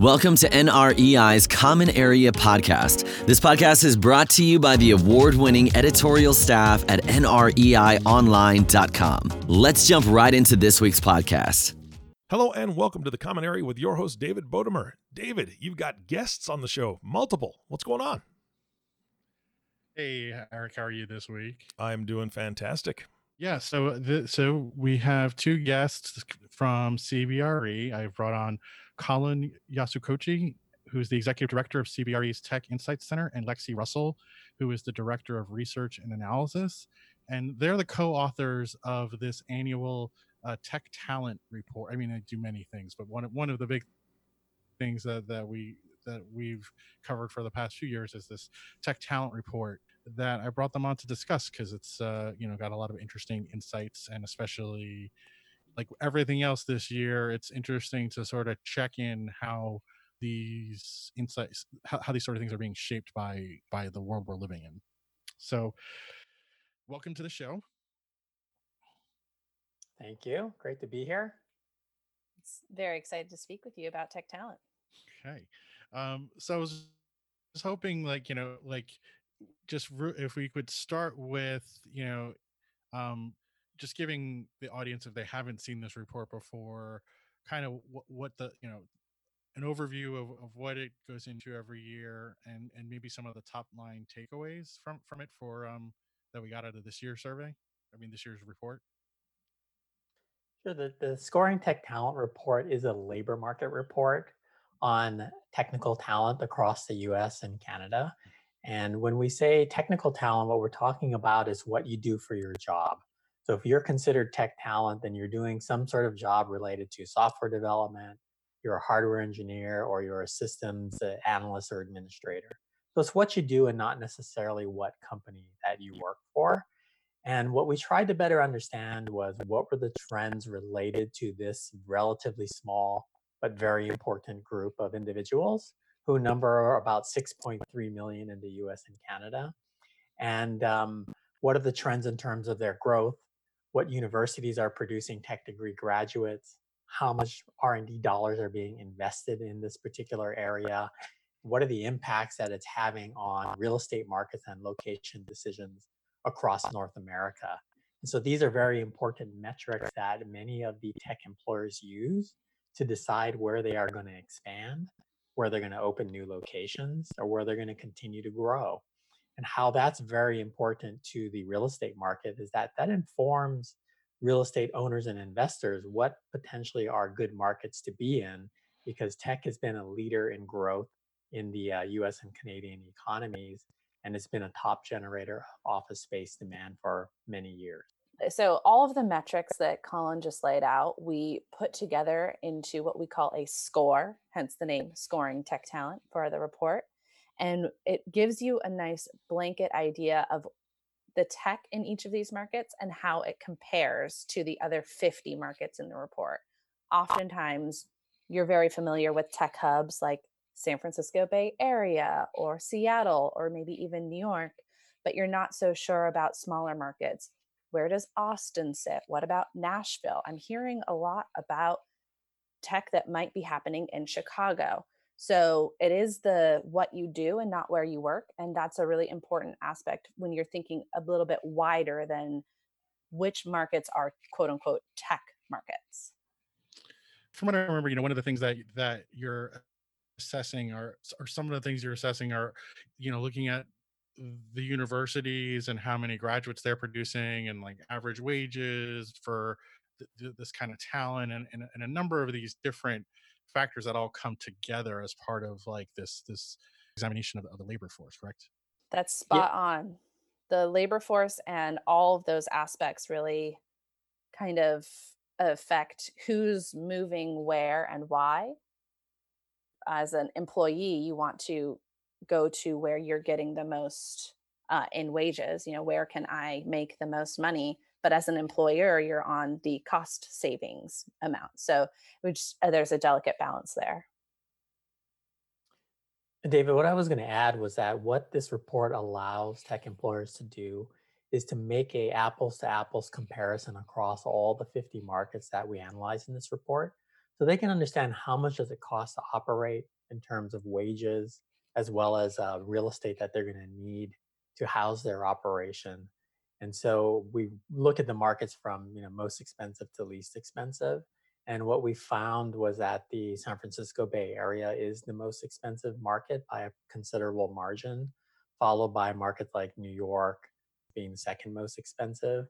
Welcome to NREI's Common Area Podcast. This podcast is brought to you by the award winning editorial staff at NREIOnline.com. Let's jump right into this week's podcast. Hello and welcome to the Common Area with your host, David Bodemer. David, you've got guests on the show, multiple. What's going on? Hey, Eric, how are you this week? I'm doing fantastic. Yeah, so the, so we have two guests from CBRE. I've brought on Colin Yasukochi, who's the executive director of CBRE's Tech Insights Center, and Lexi Russell, who is the director of research and analysis. And they're the co-authors of this annual uh, tech talent report. I mean, I do many things, but one one of the big things that, that we that we've covered for the past few years is this tech talent report that I brought them on to discuss because it's uh, you know got a lot of interesting insights and especially like everything else this year, it's interesting to sort of check in how these insights, how, how these sort of things are being shaped by by the world we're living in. So, welcome to the show. Thank you. Great to be here. It's very excited to speak with you about tech talent. Okay. Um, so I was, was hoping like, you know, like just re- if we could start with, you know, um, just giving the audience if they haven't seen this report before kind of what, what the you know an overview of, of what it goes into every year and and maybe some of the top line takeaways from from it for um that we got out of this year's survey i mean this year's report? Sure the, the scoring tech talent report is a labor market report on technical talent across the us and canada and when we say technical talent what we're talking about is what you do for your job so if you're considered tech talent, then you're doing some sort of job related to software development, you're a hardware engineer, or you're a systems uh, analyst or administrator. So it's what you do and not necessarily what company that you work for. And what we tried to better understand was what were the trends related to this relatively small but very important group of individuals who number about 6.3 million in the US and Canada. And um, what are the trends in terms of their growth? What universities are producing tech degree graduates, how much R&D dollars are being invested in this particular area, what are the impacts that it's having on real estate markets and location decisions across North America. And so these are very important metrics that many of the tech employers use to decide where they are going to expand, where they're going to open new locations, or where they're going to continue to grow and how that's very important to the real estate market is that that informs real estate owners and investors what potentially are good markets to be in because tech has been a leader in growth in the uh, US and Canadian economies and it's been a top generator of office space demand for many years. Uh, so all of the metrics that Colin just laid out, we put together into what we call a score, hence the name Scoring Tech Talent for the report and it gives you a nice blanket idea of the tech in each of these markets and how it compares to the other 50 markets in the report. Oftentimes, you're very familiar with tech hubs like San Francisco Bay Area or Seattle or maybe even New York, but you're not so sure about smaller markets. Where does Austin sit? What about Nashville? I'm hearing a lot about tech that might be happening in Chicago. So it is the what you do and not where you work. And that's a really important aspect when you're thinking a little bit wider than which markets are quote unquote tech markets. From what I remember, you know, one of the things that that you're assessing are or some of the things you're assessing are, you know, looking at the universities and how many graduates they're producing and like average wages for th- th- this kind of talent and, and, and a number of these different factors that all come together as part of like this this examination of, of the labor force correct? That's spot yeah. on. The labor force and all of those aspects really kind of affect who's moving where and why. As an employee you want to go to where you're getting the most uh, in wages you know where can i make the most money but as an employer you're on the cost savings amount. So which uh, there's a delicate balance there. David what i was going to add was that what this report allows tech employers to do is to make a apples to apples comparison across all the 50 markets that we analyze in this report. So they can understand how much does it cost to operate in terms of wages as well as uh, real estate that they're going to need to house their operation and so we look at the markets from you know most expensive to least expensive and what we found was that the san francisco bay area is the most expensive market by a considerable margin followed by markets like new york being second most expensive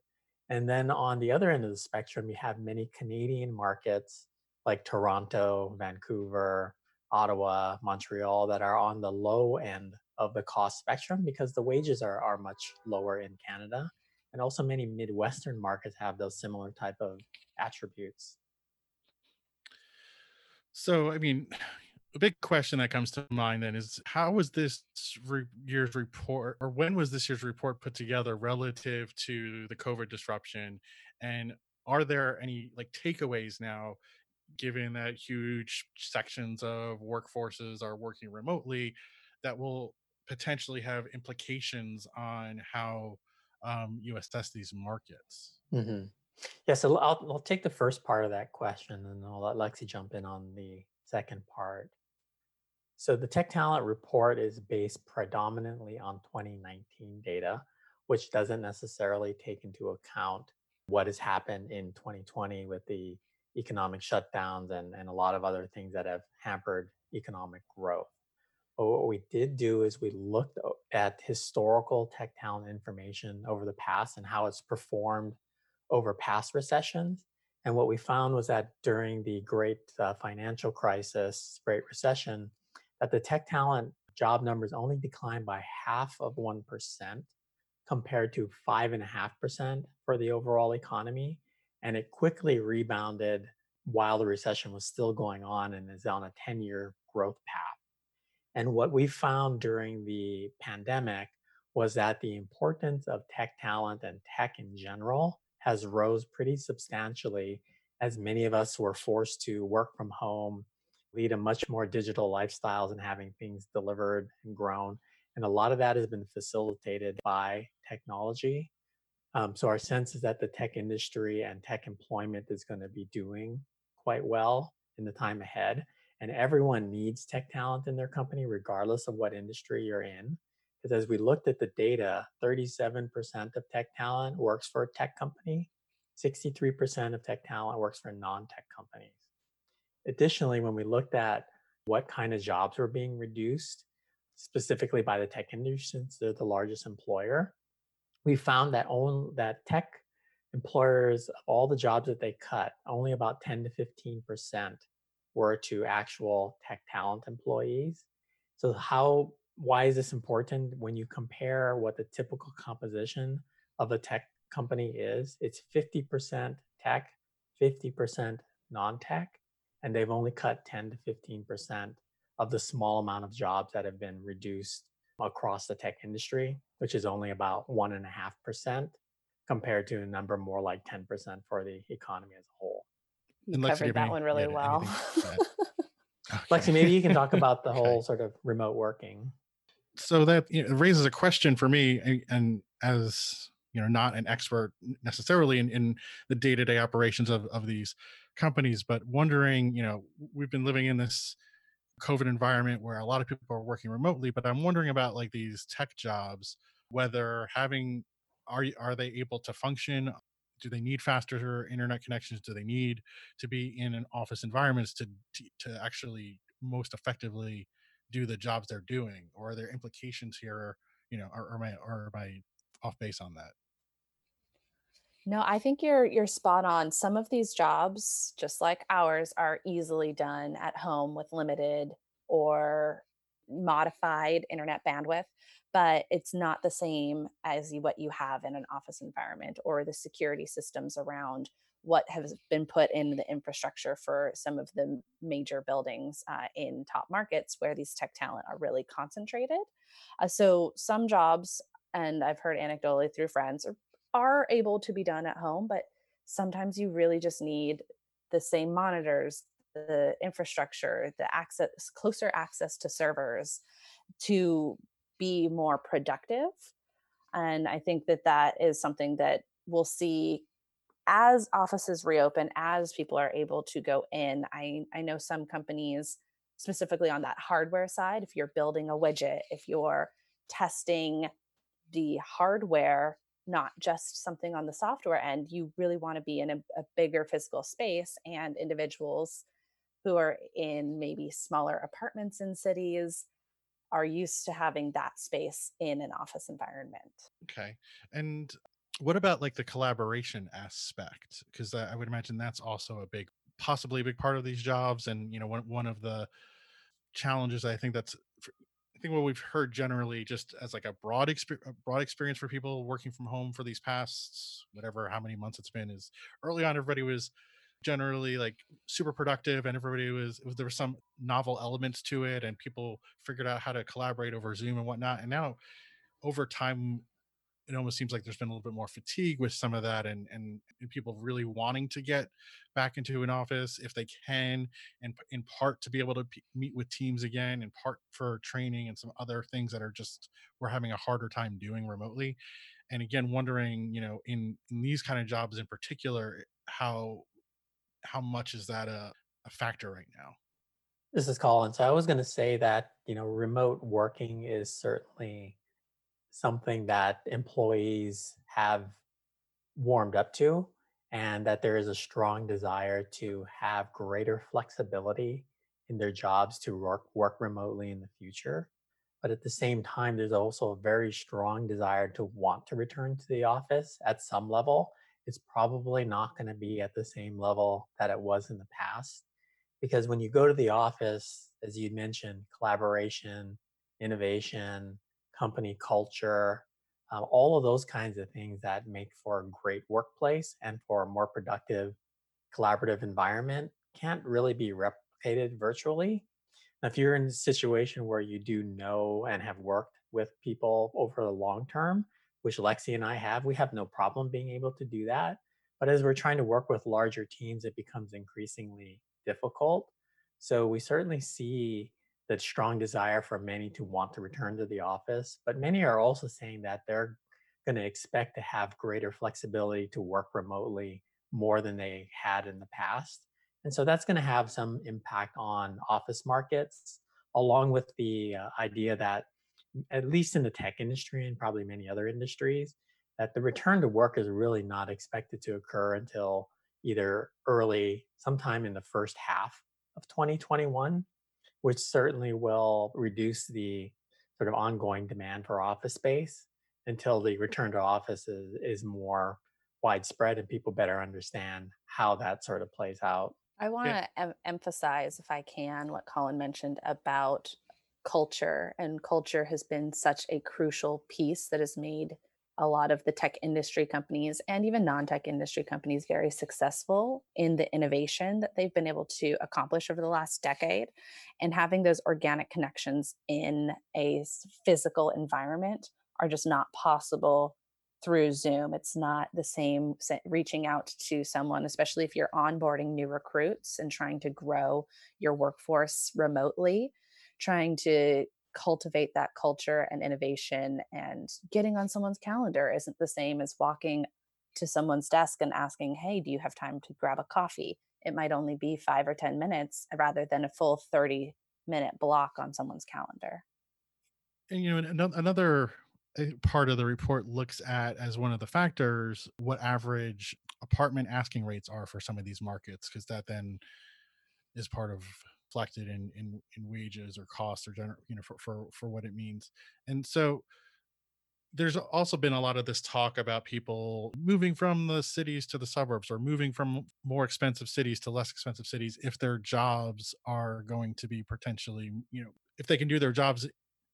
and then on the other end of the spectrum you have many canadian markets like Toronto, Vancouver, Ottawa, Montreal that are on the low end of the cost spectrum because the wages are, are much lower in Canada. And also many Midwestern markets have those similar type of attributes. So, I mean, a big question that comes to mind then is how was this re- year's report or when was this year's report put together relative to the COVID disruption? And are there any like takeaways now given that huge sections of workforces are working remotely, that will potentially have implications on how um, you assess these markets. Mm-hmm. Yeah, so I'll, I'll take the first part of that question and I'll let Lexi jump in on the second part. So the Tech Talent report is based predominantly on 2019 data, which doesn't necessarily take into account what has happened in 2020 with the economic shutdowns and, and a lot of other things that have hampered economic growth. But what we did do is we looked at historical tech talent information over the past and how it's performed over past recessions. And what we found was that during the great uh, financial crisis, Great Recession, that the tech talent job numbers only declined by half of 1% compared to 5.5% for the overall economy and it quickly rebounded while the recession was still going on and is on a 10 year growth path. And what we found during the pandemic was that the importance of tech talent and tech in general has rose pretty substantially as many of us were forced to work from home, lead a much more digital lifestyles and having things delivered and grown. And a lot of that has been facilitated by technology um, so our sense is that the tech industry and tech employment is going to be doing quite well in the time ahead. And everyone needs tech talent in their company, regardless of what industry you're in. Because as we looked at the data, 37% of tech talent works for a tech company, 63% of tech talent works for non tech companies. Additionally, when we looked at what kind of jobs were being reduced, specifically by the tech industry, since they're the largest employer, we found that only that tech employers all the jobs that they cut only about 10 to 15 percent were to actual tech talent employees so how why is this important when you compare what the typical composition of a tech company is it's 50% tech 50% non-tech and they've only cut 10 to 15% of the small amount of jobs that have been reduced across the tech industry, which is only about one and a half percent compared to a number more like 10% for the economy as a whole. You and covered that one really well. okay. Lexi, maybe you can talk about the whole sort of remote working. So that you know, raises a question for me, and as you know, not an expert necessarily in, in the day-to-day operations of, of these companies, but wondering, you know, we've been living in this COVID environment where a lot of people are working remotely, but I'm wondering about like these tech jobs, whether having are are they able to function? Do they need faster internet connections? Do they need to be in an office environments to to, to actually most effectively do the jobs they're doing? Or are there implications here? You know, or, or am I or am I off base on that? No, I think you're you're spot on. Some of these jobs, just like ours, are easily done at home with limited or modified internet bandwidth, but it's not the same as what you have in an office environment or the security systems around what has been put in the infrastructure for some of the major buildings uh, in top markets where these tech talent are really concentrated. Uh, so some jobs, and I've heard anecdotally through friends, are are able to be done at home, but sometimes you really just need the same monitors, the infrastructure, the access, closer access to servers to be more productive. And I think that that is something that we'll see as offices reopen, as people are able to go in, I, I know some companies, specifically on that hardware side, if you're building a widget, if you're testing the hardware, not just something on the software end, you really want to be in a, a bigger physical space and individuals who are in maybe smaller apartments in cities are used to having that space in an office environment. Okay. And what about like the collaboration aspect? Because I would imagine that's also a big, possibly a big part of these jobs. And, you know, one, one of the challenges I think that's, I think what we've heard generally just as like a broad experience, broad experience for people working from home for these past, whatever, how many months it's been is early on, everybody was generally like super productive and everybody was, was there were some novel elements to it and people figured out how to collaborate over zoom and whatnot and now over time it almost seems like there's been a little bit more fatigue with some of that and, and and, people really wanting to get back into an office if they can and in part to be able to p- meet with teams again in part for training and some other things that are just we're having a harder time doing remotely. And again wondering you know in, in these kind of jobs in particular how how much is that a, a factor right now? This is colin so i was going to say that you know remote working is certainly something that employees have warmed up to and that there is a strong desire to have greater flexibility in their jobs to work work remotely in the future. But at the same time there's also a very strong desire to want to return to the office at some level it's probably not going to be at the same level that it was in the past because when you go to the office as you mentioned collaboration innovation company culture, uh, all of those kinds of things that make for a great workplace and for a more productive collaborative environment can't really be replicated virtually. Now, if you're in a situation where you do know and have worked with people over the long term, which Lexi and I have, we have no problem being able to do that. But as we're trying to work with larger teams, it becomes increasingly difficult. So we certainly see that strong desire for many to want to return to the office, but many are also saying that they're going to expect to have greater flexibility to work remotely more than they had in the past. And so that's going to have some impact on office markets, along with the uh, idea that, at least in the tech industry and probably many other industries, that the return to work is really not expected to occur until either early, sometime in the first half of 2021 which certainly will reduce the sort of ongoing demand for office space until the return to office is, is more widespread and people better understand how that sort of plays out. I want to yeah. em- emphasize, if I can, what Colin mentioned about culture. And culture has been such a crucial piece that has made a lot of the tech industry companies and even non tech industry companies very successful in the innovation that they've been able to accomplish over the last decade. And having those organic connections in a physical environment are just not possible through Zoom. It's not the same reaching out to someone, especially if you're onboarding new recruits and trying to grow your workforce remotely, trying to cultivate that culture and innovation and getting on someone's calendar isn't the same as walking to someone's desk and asking hey do you have time to grab a coffee? It might only be 5 or 10 minutes rather than a full 30 minute block on someone's calendar. And you know another eh, part of the report looks at as one of the factors what average apartment asking rates are for some of these markets because that then is part of reflected in in, in wages or costs or gener- you know for, for for what it means. And so there's also been a lot of this talk about people moving from the cities to the suburbs or moving from more expensive cities to less expensive cities if their jobs are going to be potentially you know if they can do their jobs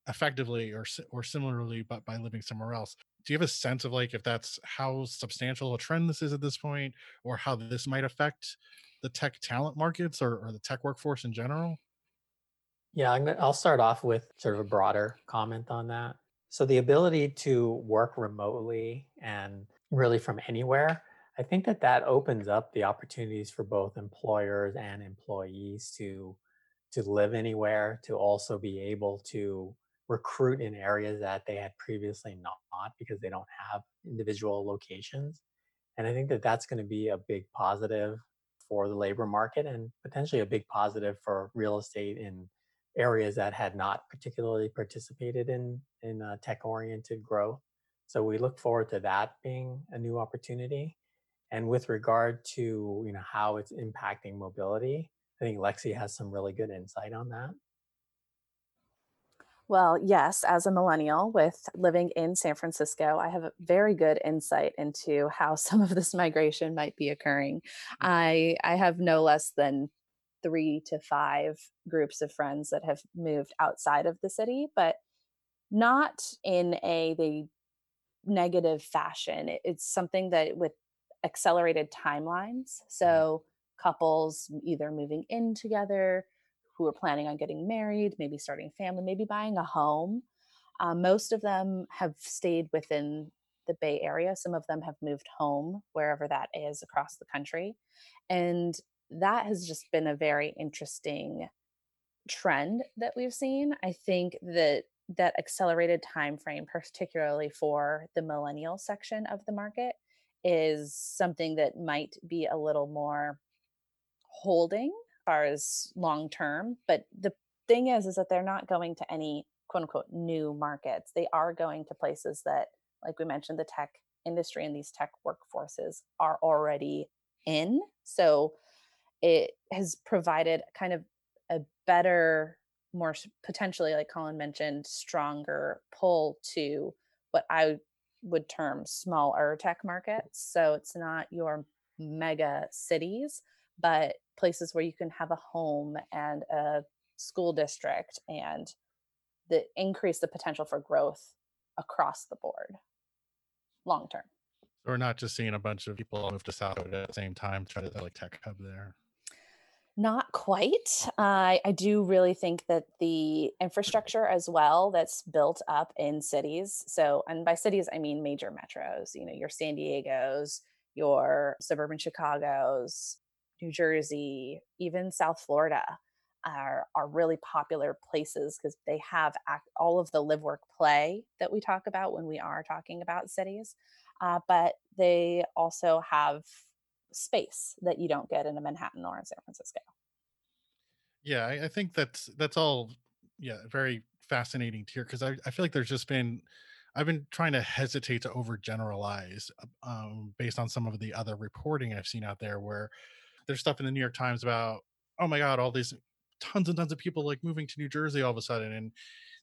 effectively or or similarly but by living somewhere else. Do you have a sense of like if that's how substantial a trend this is at this point or how this might affect the tech talent markets or, or the tech workforce in general? Yeah, I'm gonna, I'll start off with sort of a broader comment on that. So, the ability to work remotely and really from anywhere, I think that that opens up the opportunities for both employers and employees to to live anywhere, to also be able to recruit in areas that they had previously not because they don't have individual locations And I think that that's going to be a big positive for the labor market and potentially a big positive for real estate in areas that had not particularly participated in in uh, tech oriented growth. So we look forward to that being a new opportunity. And with regard to you know how it's impacting mobility, I think Lexi has some really good insight on that. Well, yes, as a millennial with living in San Francisco, I have a very good insight into how some of this migration might be occurring. Mm-hmm. I I have no less than 3 to 5 groups of friends that have moved outside of the city, but not in a they negative fashion. It- It's something that with accelerated timelines. Mm-hmm. So couples either moving in together, who are planning on getting married, maybe starting a family, maybe buying a home. Um, most of them have stayed within the Bay Area. Some of them have moved home, wherever that is across the country. And that has just been a very interesting trend that we've seen. I think that that accelerated time frame, particularly for the millennial section of the market, is something that might be a little more holding far as long term. But the thing is, is that they're not going to any quote unquote new markets. They are going to places that, like we mentioned, the tech industry and these tech workforces are already in. So it has provided kind of a better, more potentially, like Colin mentioned, stronger pull to what I would term smaller tech markets. So it's not your mega cities, but places where you can have a home and a school district and the increase the potential for growth across the board long term. So we're not just seeing a bunch of people move to South Dakota at the same time, try to like tech hub there. Not quite. I I do really think that the infrastructure as well that's built up in cities. So, and by cities, I mean major metros, you know, your San Diego's, your suburban Chicago's, New Jersey, even South Florida are, are really popular places because they have ac- all of the live, work, play that we talk about when we are talking about cities. Uh, but they also have space that you don't get in a Manhattan or in San Francisco. Yeah, I, I think that's that's all yeah, very fascinating to hear because I, I feel like there's just been I've been trying to hesitate to overgeneralize um, based on some of the other reporting I've seen out there where there's stuff in the New York Times about oh my god, all these tons and tons of people like moving to New Jersey all of a sudden. And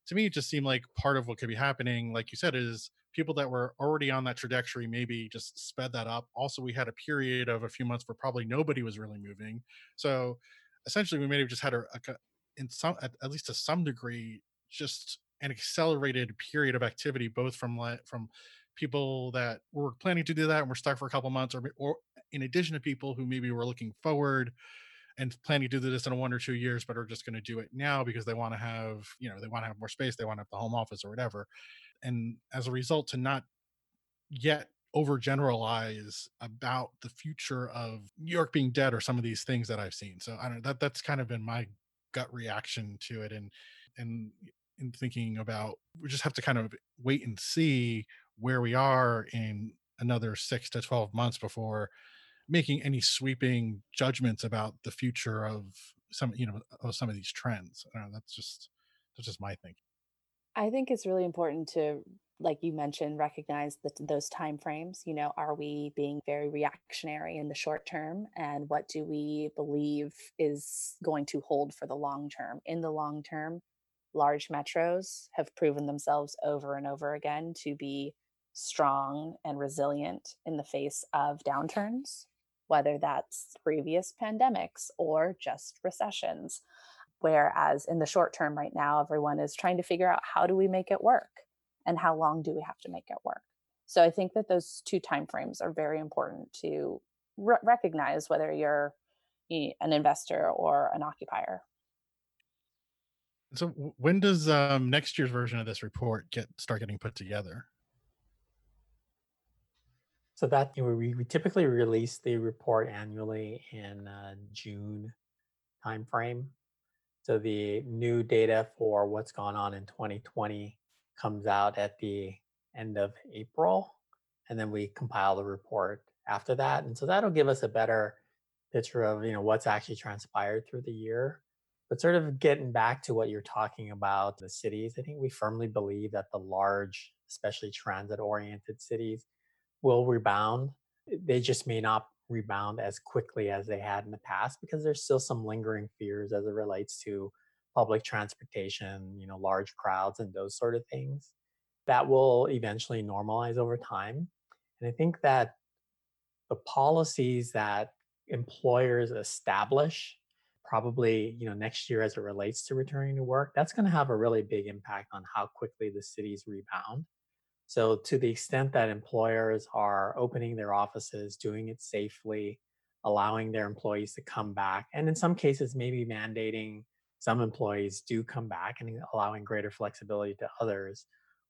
to me, it just seemed like part of what could be happening, like you said, is people that were already on that trajectory maybe just sped that up. Also, we had a period of a few months where probably nobody was really moving. So essentially, we may have just had a, a in some at, at least to some degree just an accelerated period of activity, both from like from people that were planning to do that and were stuck for a couple months, or or in addition to people who maybe were looking forward and planning to do this in one or two years, but are just going to do it now because they want to have, you know, they want to have more space, they want to have the home office or whatever. And as a result, to not yet overgeneralize about the future of New York being dead or some of these things that I've seen. So I don't that that's kind of been my gut reaction to it and and in thinking about we just have to kind of wait and see where we are in another 6 to 12 months before making any sweeping judgments about the future of some you know of some of these trends. I that's just that's just my thinking. I think it's really important to, like you mentioned, recognize that those time frames. You know, are we being very reactionary in the short term, and what do we believe is going to hold for the long term? In the long term, large metros have proven themselves over and over again to be strong and resilient in the face of downturns, whether that's previous pandemics or just recessions. Whereas in the short term, right now, everyone is trying to figure out how do we make it work and how long do we have to make it work. So I think that those two timeframes are very important to re- recognize whether you're an investor or an occupier. So when does um, next year's version of this report get start getting put together? So that you know, we, we typically release the report annually in uh, June timeframe. So the new data for what's gone on in 2020 comes out at the end of April, and then we compile the report after that. And so that'll give us a better picture of, you know, what's actually transpired through the year. But sort of getting back to what you're talking about, the cities, I think we firmly believe that the large, especially transit oriented cities, will rebound. They just may not rebound as quickly as they had in the past because there's still some lingering fears as it relates to public transportation, you know, large crowds and those sort of things. That will eventually normalize over time. And I think that the policies that employers establish probably you know next year as it relates to returning to work that's going to have a really big impact on how quickly the cities rebound so to the extent that employers are opening their offices doing it safely allowing their employees to come back and in some cases maybe mandating some employees do come back and allowing greater flexibility to others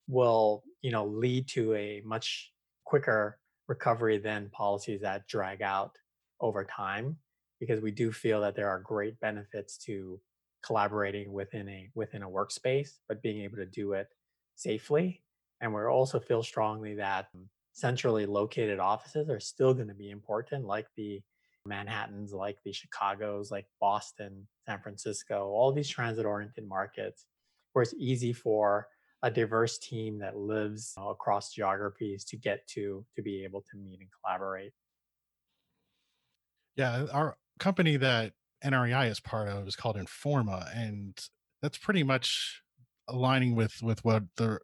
will you know lead to a much quicker recovery than policies that drag out over time because we do feel that there are great benefits to collaborating within a within a workspace but being able to do it safely and we also feel strongly that centrally located offices are still going to be important like the manhattans like the chicagos like boston san francisco all these transit oriented markets where it's easy for a diverse team that lives across geographies to get to to be able to meet and collaborate. Yeah uh, our company that nrei is part of is called informa and that's pretty much aligning with with what the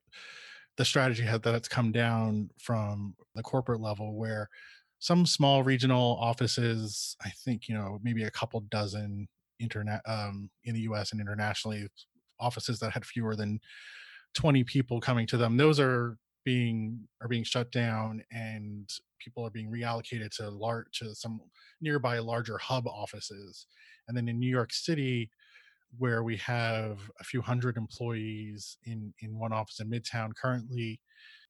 the strategy had that it's come down from the corporate level where some small regional offices i think you know maybe a couple dozen internet um, in the us and internationally offices that had fewer than 20 people coming to them those are being are being shut down and people are being reallocated to large to some nearby larger hub offices. And then in new york city where we have a few hundred employees in in one office in midtown currently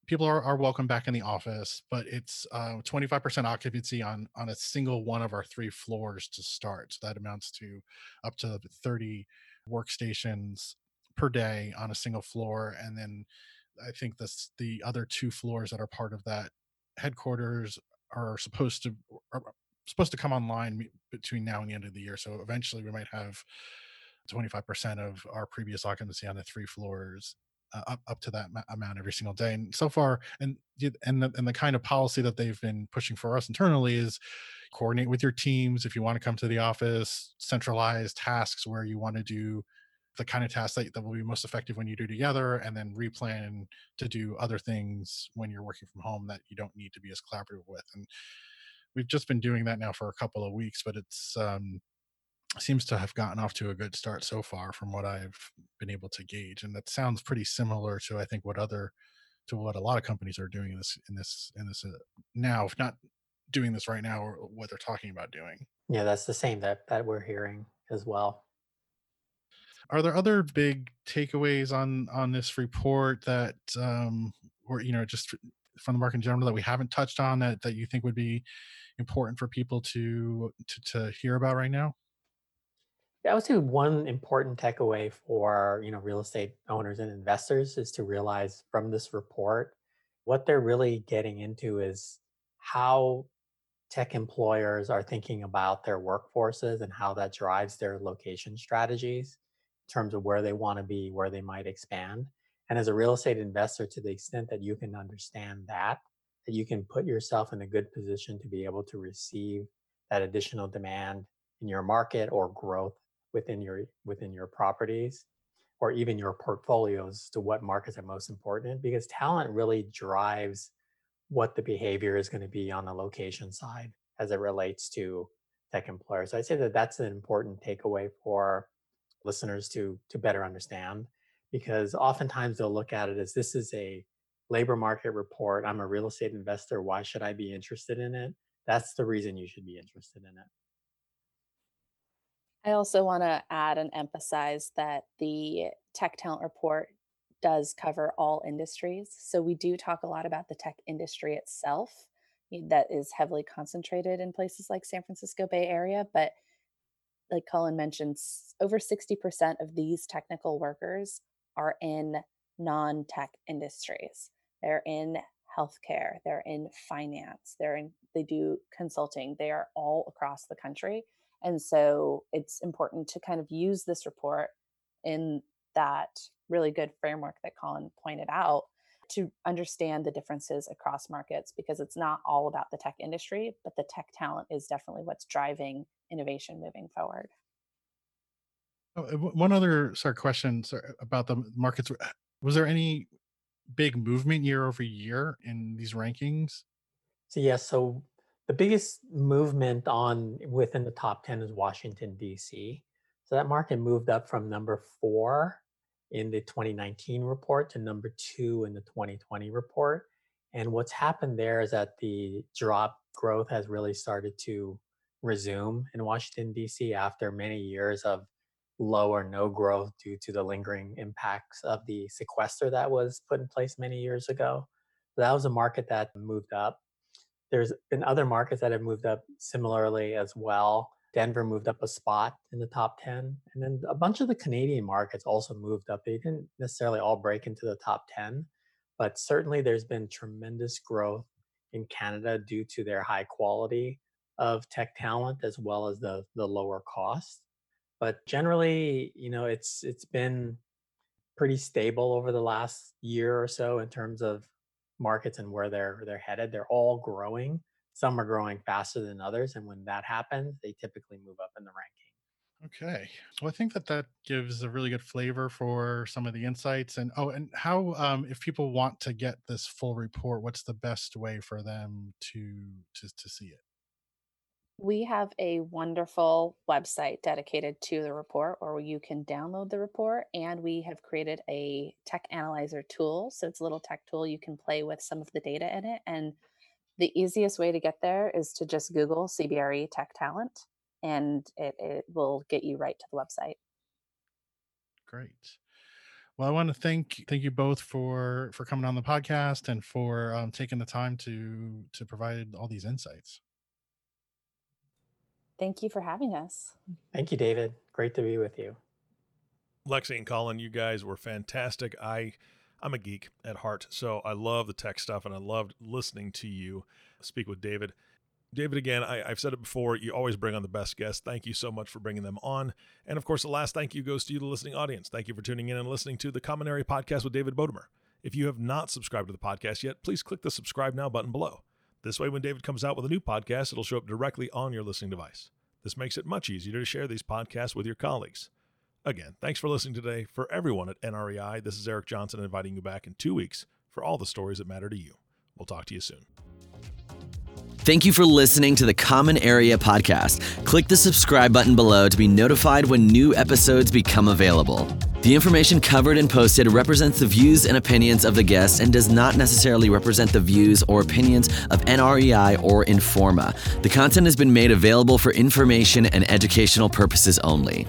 people are, are welcome back in the office but it's uh, 25% occupancy on on a single one of our three floors to start. So that amounts to up to 30 workstations per day on a single floor and then i think this the other two floors that are part of that headquarters are supposed to are supposed to come online between now and the end of the year. So eventually we might have 25% of our previous occupancy on the three floors uh, up, up to that amount every single day and so far and and the, and the kind of policy that they've been pushing for us internally is coordinate with your teams if you want to come to the office centralize tasks where you want to do the kind of tasks that, that will be most effective when you do together and then replan to do other things when you're working from home that you don't need to be as collaborative with and we've just been doing that now for a couple of weeks but it's um, seems to have gotten off to a good start so far from what i've been able to gauge and that sounds pretty similar to i think what other to what a lot of companies are doing in this in this in this uh, now if not doing this right now or what they're talking about doing. Yeah that's the same that that we're hearing as well. Are there other big takeaways on on this report that um or you know just from the market in general that we haven't touched on that that you think would be important for people to to, to hear about right now yeah, I would say one important takeaway for you know real estate owners and investors is to realize from this report what they're really getting into is how tech employers are thinking about their workforces and how that drives their location strategies in terms of where they want to be, where they might expand. And as a real estate investor, to the extent that you can understand that, that you can put yourself in a good position to be able to receive that additional demand in your market or growth within your within your properties or even your portfolios to what markets are most important because talent really drives what the behavior is going to be on the location side as it relates to tech employers. So I'd say that that's an important takeaway for listeners to to better understand because oftentimes they'll look at it as this is a labor market report. I'm a real estate investor. Why should i be interested in it? That's the reason you should be interested in it i also want to add and emphasize that the tech talent report does cover all industries so we do talk a lot about the tech industry itself eh, that is heavily concentrated in places like san francisco bay area but like Colin mentioned, over 60% of these technical workers are in non tech industries. They're in healthcare, they're in finance, they're in they do consulting. They are all across the country. And so it's important to kind of use this report in that really good framework that Colin pointed out to understand the differences across markets because it's not all about the tech industry, but the tech talent is definitely what's driving innovation moving forward. Oh, one other sorry question sorry, about the markets. Uh, was there any big movement year over year in these rankings? So yes, yeah, so the biggest movement on within the top 10 is Washington D.C. So that market moved up from number four in the 2019 report to number two in the 2020 report. And what's happened there is that the drop growth has really started to resume in Washington, D.C. after many years of low or no growth due to the lingering impacts of the sequester that was put in place many years ago. So that was a market that moved up. There's been other markets that have moved up similarly as well. Denver moved up a spot in the top 10. And then a bunch of the Canadian markets also moved up. They didn't necessarily all break into the top 10, but certainly there's been tremendous growth in Canada due to their high quality of tech talent as well as the the lower cost. But generally, you know, it's it's been pretty stable over the last year or so in terms of markets and where they're they're headed. They're all growing. Some are growing faster than others and when that happens they typically move up in the ranking. Okay. Well i think that that gives a really good flavor for some of the insights and oh and how um, if people want to get this full report what's the best way for them to to, to see it we have a wonderful website dedicated to the report where you can download the report and we have created a tech analyzer tool so it's a little tech tool you can play with some of the data in it and the easiest way to get there is to just Google CBRE Tech Talent, and it, it will get you right to the website. Great. Well, I want to thank thank you both for for coming on the podcast and for um, taking the time to to provide all these insights. Thank you for having us. Thank you, David. Great to be with you. Lexi and Colin, you guys were fantastic. I I'm a geek at heart, so I love the tech stuff and I loved listening to you speak with David. David, again, I, have said it before, you always bring on the best guests. Thank you so much for bringing them on. And of course, the last thank you goes to you, the listening audience. Thank you for tuning in and listening to the Common Area Podcast with David Bodemer. If you have not subscribed to the podcast yet, please click the subscribe now button below. This way, when David comes out with a new podcast, it'll show up directly on your listening device. This makes it much easier to share these podcasts with your colleagues. Again, thanks for listening today. For everyone at NREI, this is Eric Johnson inviting you back in two weeks for all the stories that matter to you. We'll talk to you soon. Thank you for listening to the Common Area Podcast. Click the subscribe button below to be notified when new episodes become available. The information covered and posted represents the views and opinions of the guests and does not necessarily represent the views or opinions of NREI or Informa. The content has been made available for information and educational purposes only.